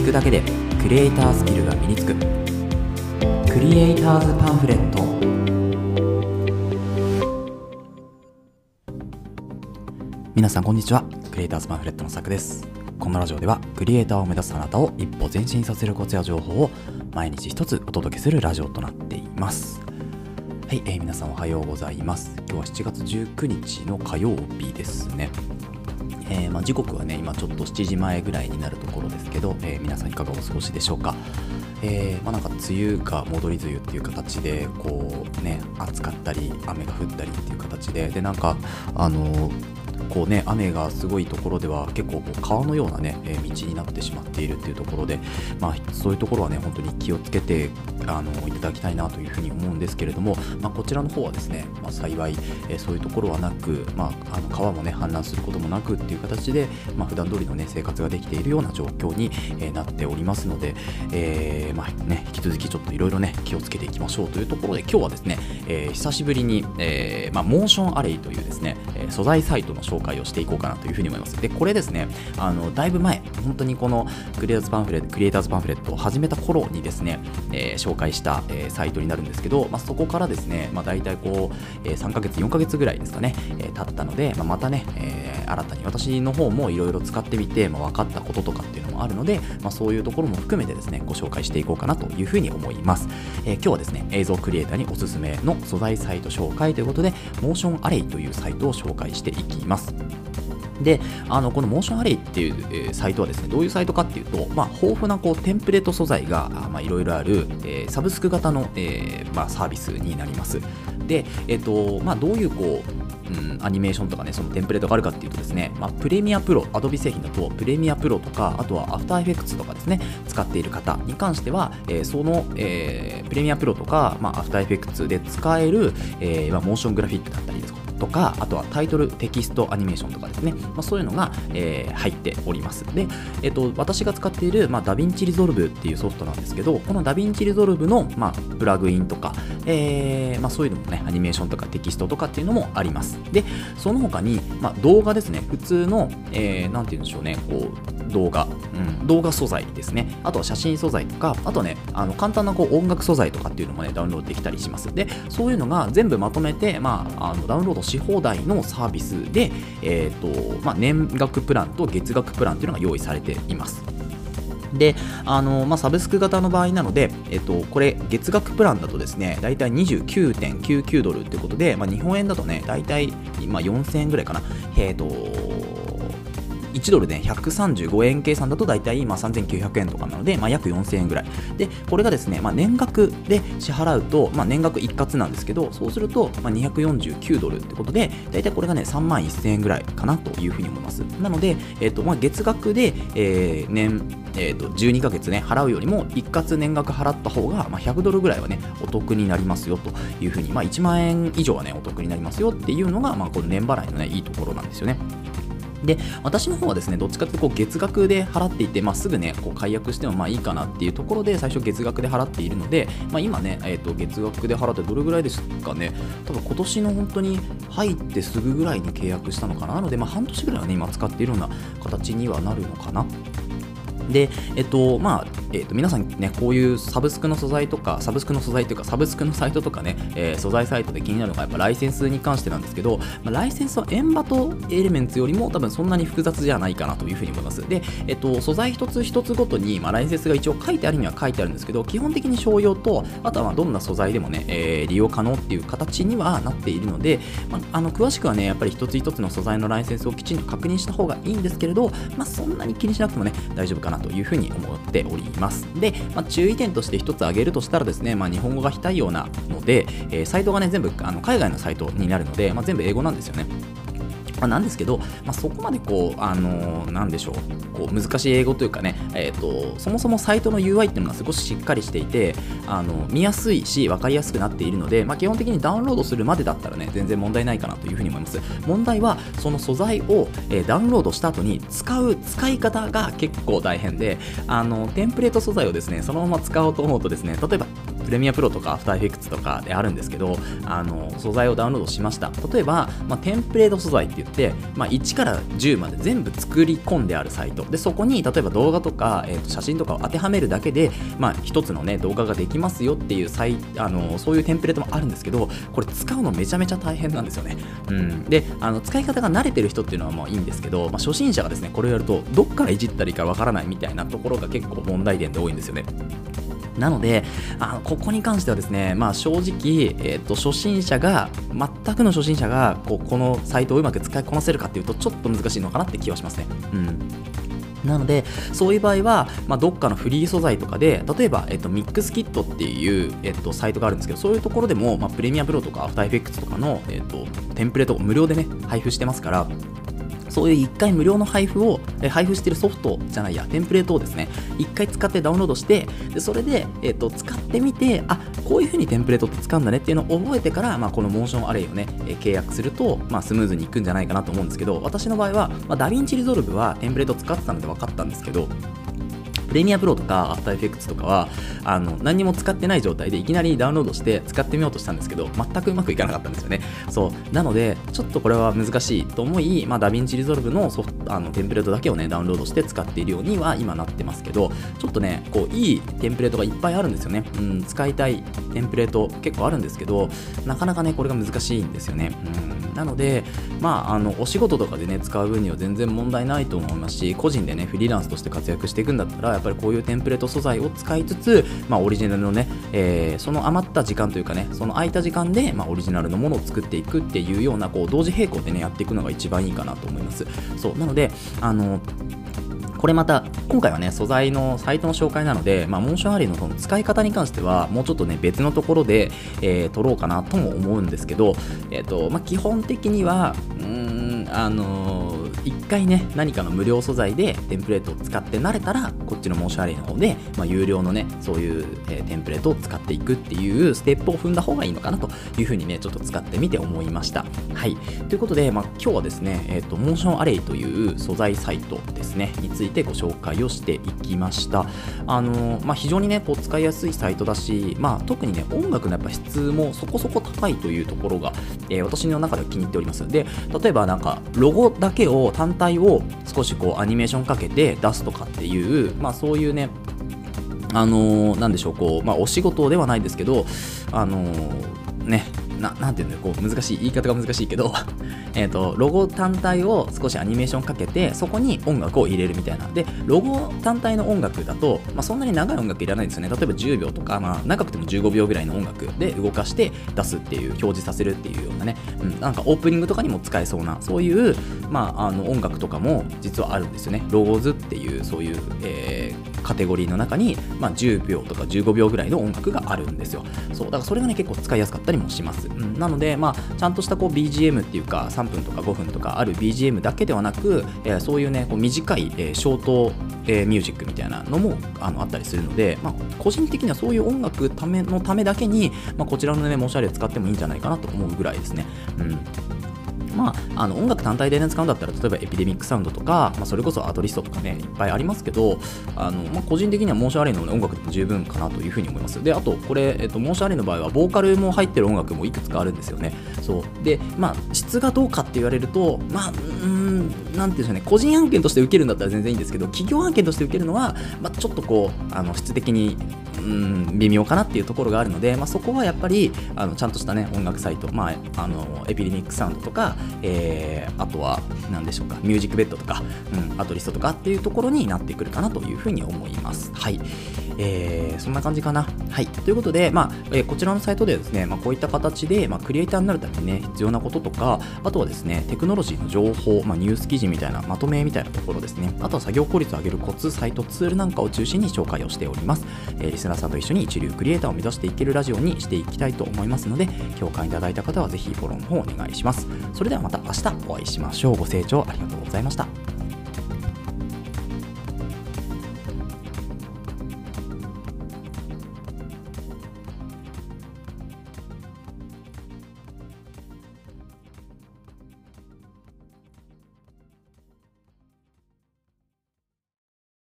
聞くだけでクリエイタースキルが身につく。クリエイターズパンフレット。皆さんこんにちは。クリエイターズパンフレットのさくです。このラジオではクリエイターを目指すあなたを一歩前進させるコツや情報を毎日一つお届けするラジオとなっています。はい、えー、皆さんおはようございます。今日は7月19日の火曜日ですね。えー、まあ、時刻はね今ちょっと7時前ぐらいになるところですけど、えー、皆さんいかがお過ごしでしょうか、えー、まあ、なんか梅雨が戻り梅雨っていう形でこうね暑かったり雨が降ったりっていう形ででなんかあのこうね雨がすごいところでは結構こう川のようなね、え道になってしまっているっていうところで、まあ、そういうところはね本当に気をつけてあのいただきたいなというふうに思うんですけれども、まあ、こちらの方はですね、まあ、幸い、えそういうところはなく、まあ、あの川もね氾濫することもなくっていう形で、まあ、普段通りのね生活ができているような状況に、えなっておりますので、えー、まあね、引き続きちょっといろいろね気をつけていきましょうというところで今日はですね、えー、久しぶりに、えーまあ、モーションアレイというですね、素材サイトの紹介をしていこうかなというふうに思います。でこれですねあのだいぶ前本当にこのクリエイターズパンフレットクリエイターズパンフレットを始めた頃にですね、えー、紹介した、えー、サイトになるんですけど、まあ、そこからですね、まあ、大体こう、えー、3ヶ月4ヶ月ぐらいですかね、えー、経ったので、まあ、またね、えー、新たに私の方もいろいろ使ってみて、まあ、分かったこととかっていうあるので、まあ、そういうところも含めてですねご紹介していこうかなというふうに思います、えー、今日はですね映像クリエイターにおすすめの素材サイト紹介ということで Motion Array というサイトを紹介していきます。であのこの Motion Array っていう、サイトはですねどういうサイトかっていうと、まあ、豊富なこうテンプレート素材がいろいろある、えー、サブスク型の、えーまあ、サービスになります。で、えーとまあ、どういうこううん、アニメーションとかね、そのテンプレートがあるかっていうとですね、まあ、 Premiere Pro、Adobe 製品だと Premiere Pro とか、あとは After Effects とかですね、使っている方に関しては、えー、その、えー、 Premiere Pro とか、まあ、 After Effects で使える、えーまあ、モーショングラフィックだったりですとか、とかあとはタイトルテキストアニメーションとかですね、まあ、そういうのが、えー、入っております。で、えっ、と、私が使っている、まあ、 DaVinci Resolve っていうソフトなんですけど、この DaVinci Resolve の、まあ、プラグインとか、えーまあ、そういうのもね、アニメーションとかテキストとかっていうのもあります。で、その他に、まあ、動画ですね、普通の、えー、て言うんでしょうね、こう、動画、うん、動画素材ですね、あとは写真素材とか、あとね、あの簡単なこう音楽素材とかっていうのもね、ダウンロードできたりします。で、そういうのが全部まとめて、まあ、あのダウンロードし放題のサービスで、えーとまあ、年額プランと月額プランというのが用意されています。で、あのまあ、サブスク型の場合なので、えっと、これ、月額プランだとですね、大体29.99ドルということで、まあ、日本円だとね、大体、まあ、4000円ぐらいかな。えっと、1ドルで135円計算だと大体まあ3900円とかなので、まあ、約4000円ぐらい。で、これがですね、まあ、年額で支払うと、まあ、年額一括なんですけど、そうすると、まあ、249ドルってことで、大体これがね、3万1000円ぐらいかなというふうに思います。なので、えっ、と、まあ、月額で、えー、年、えー、と12ヶ月ね払うよりも一括年額払った方が、まあ、100ドルぐらいはねお得になりますよというふうに、まあ、1万円以上はねお得になりますよっていうのが、まあ、この年払いのねいいところなんですよね。で、私の方はですね、どっちかというとこう月額で払っていて、まあ、すぐね、こう解約してもまあいいかなっていうところで、最初月額で払っているので、まあ、今ね、えー、と月額で払ってどれぐらいですかね、多分今年の本当に入ってすぐぐらいに契約したのかな。なので、まあ、半年ぐらいはね、今使っているような形にはなるのかな。で、えっと、まあ、えっと、皆さんね、こういうサブスクの素材とか、サブスクの素材というか、サブスクのサイトとかね、えー、素材サイトで気になるのが、やっぱライセンスに関してなんですけど、まあ、ライセンスはエンバとエレメンツよりも多分そんなに複雑じゃないかなというふうに思います。で、えっと、素材一つ一つごとに、まあ、ライセンスが一応書いてあるには書いてあるんですけど、基本的に商用と、あとはどんな素材でもね、えー、利用可能っていう形にはなっているので、まあ、あの詳しくはね、やっぱり一つ一つの素材のライセンスをきちんと確認した方がいいんですけれど、まあ、そんなに気にしなくてもね、大丈夫かなというふうに思っております。ますで、まあ、注意点として一つ挙げるとしたらですね、まあ、日本語が非対応なので、えー、サイトがね、全部あの海外のサイトになるので、まあ、全部英語なんですよね。ま、なんですけど、まあ、そこまでこう、あのー、なんでしょう、こう難しい英語というかね、えーと、そもそもサイトの UI っていうのが少ししっかりしていて、あの見やすいし、分かりやすくなっているので、まあ、基本的にダウンロードするまでだったらね、全然問題ないかなというふうに思います。問題は、その素材を、えー、ダウンロードした後に使う使い方が結構大変で、あのテンプレート素材をですね、そのまま使おうと思うとですね、例えばプレミアプロとかアフターエフェクツとかであるんですけどあの素材をダウンロードしました。例えば、まあ、テンプレート素材って言って、まあ、1から10まで全部作り込んであるサイト。でそこに例えば動画とか、えー、と写真とかを当てはめるだけで、まあ、1つの、ね、動画ができますよっていうサイあのそういうテンプレートもあるんですけどこれ使うのめちゃめちゃ大変なんですよね、うん、であの使い方が慣れてる人っていうのはまあいいんですけど、まあ、初心者がですねこれをやるとどっからいじったらいいかわからないみたいなところが結構問題点で多いんですよね。なので、あのここに関してはですね、まあ、正直、えーと、初心者が、全くの初心者がこうこのサイトをうまく使いこなせるかっていうと、ちょっと難しいのかなって気はしますね。うんなので、そういう場合は、まあ、どっかのフリー素材とかで、例えば、えっと、ミックスキットっていう、えっと、サイトがあるんですけど、そういうところでも、まあ、プレミアプロとかアフターエフェクツとかの、えっと、テンプレートを無料でね、配布してますから、そういう1回無料の配布を、え配布してるソフトじゃないや、テンプレートをですね、1回使ってダウンロードして、でそれで、えーと、使ってみて、あこういう風にテンプレートって使うんだねっていうのを覚えてから、まあ、この Motion Array をね、え契約すると、まあ、スムーズにいくんじゃないかなと思うんですけど、私の場合は、まあ、 DaVinci Resolve はテンプレート使ってたので分かったんですけど、 Premiere Pro とか After Effects とかはあの何も使ってない状態でいきなりダウンロードして使ってみようとしたんですけど全くうまくいかなかったんですよね。そう。なのでちょっとこれは難しいと思い、まあ、 DaVinci Resolve のソフトあのテンプレートだけをねダウンロードして使っているようには今なってますけどちょっとねこういいテンプレートがいっぱいあるんですよね、うん、使いたいテンプレート結構あるんですけどなかなかねこれが難しいんですよね、うん、なのでまああのお仕事とかでね使う分には全然問題ないと思いますし個人でねフリーランスとして活躍していくんだったらやっぱりこういうテンプレート素材を使いつつ、まあ、オリジナルのね、えー、その余った時間というかねその空いた時間で、まあ、オリジナルのものを作っていくっていうようなこう同時並行でねやっていくのが一番いいかなと思います。そうなのであのこれまた、今回はね、素材のサイトの紹介なので、まあ、モーションアリーのその使い方に関しては、もうちょっとね、別のところで、えー、撮ろうかなとも思うんですけど、えっ、ー、と、まあ、基本的には、うん、あのー一回ね、何かの無料素材でテンプレートを使って慣れたら、こっちのモーションアレイの方で、まあ、有料のね、そういう、えー、テンプレートを使っていくっていうステップを踏んだ方がいいのかなというふうにね、ちょっと使ってみて思いました。はい。ということで、まあ、今日はですね、えっ、ー、と、モーションアレイという素材サイトですね、についてご紹介をしていきました。あのー、まあ、非常にね、こう使いやすいサイトだし、まあ、特にね、音楽のやっぱ質もそこそこ高いというところが、えー、私の中では気に入っております。で、例えばなんか、ロゴだけを単体を少しこうアニメーションかけて出すとかっていう、まあ、そういうねあのー、なんでしょうこう、まあ、お仕事ではないですけどあのー、ねななんていうのこう難しい言い方が難しいけど えっとロゴ単体を少しアニメーションかけてそこに音楽を入れるみたいな。でロゴ単体の音楽だと、まあ、そんなに長い音楽いらないんですよね。例えば10秒とか、まあ、長くても15秒ぐらいの音楽で動かして出すっていう表示させるっていうようなね、うん、なんかオープニングとかにも使えそうなそういう、まあ、あの音楽とかも実はあるんですよね。ロゴズっていうそういう、えーカテゴリーの中に、まあ、10秒とか15秒ぐらいの音楽があるんですよ。そうだからそれがね結構使いやすかったりもします。うん、なので、まあ、ちゃんとしたこう BGM っていうか3分とか5分とかある BGM だけではなく、えー、そういうねこう短い、えー、ショート、えー、ミュージックみたいなのもあのあったりするので、まあ、個人的にはそういう音楽ためのためだけに、まあ、こちらのね、モシャレ使ってもいいんじゃないかなと思うぐらいですね。うんまあ、あの音楽単体で、ね、使うんだったら例えばエピデミックサウンドとか、まあ、それこそアートリストとかねいっぱいありますけどあの、まあ、個人的にはモーションアレイの、ね、音楽って十分かなというふうに思います。であとこれ、えっと、モーションアレイの場合はボーカルも入ってる音楽もいくつかあるんですよね。そう。でまあ質がどうかって言われるとまあうんなんていうんでしょうね個人案件として受けるんだったら全然いいんですけど企業案件として受けるのは、まあ、ちょっとこうあの質的にうん微妙かなっていうところがあるので、まあ、そこはやっぱりあのちゃんとしたね音楽サイト、まあ、あのエピリニックサウンドとか、えー、あとは何でしょうかミュージックベッドとか、うん、アトリストとかっていうところになってくるかなというふうに思います。はい、えー、そんな感じかな。はい。ということで、まあえー、こちらのサイトではですね、まあ、こういった形で、まあ、クリエイターになるためにね必要なこととかあとはですねテクノロジーの情報、まあ、ニュース記事みたいなまとめみたいなところですね。あとは作業効率を上げるコツサイトツールなんかを中心に紹介をしております、えー、リスナーさんと一緒に一流クリエイターを目指していけるラジオにしていきたいと思いますので共感いただいた方はぜひフォローの方お願いします。それではまた明日お会いしましょう。ご清聴ありがとうございました。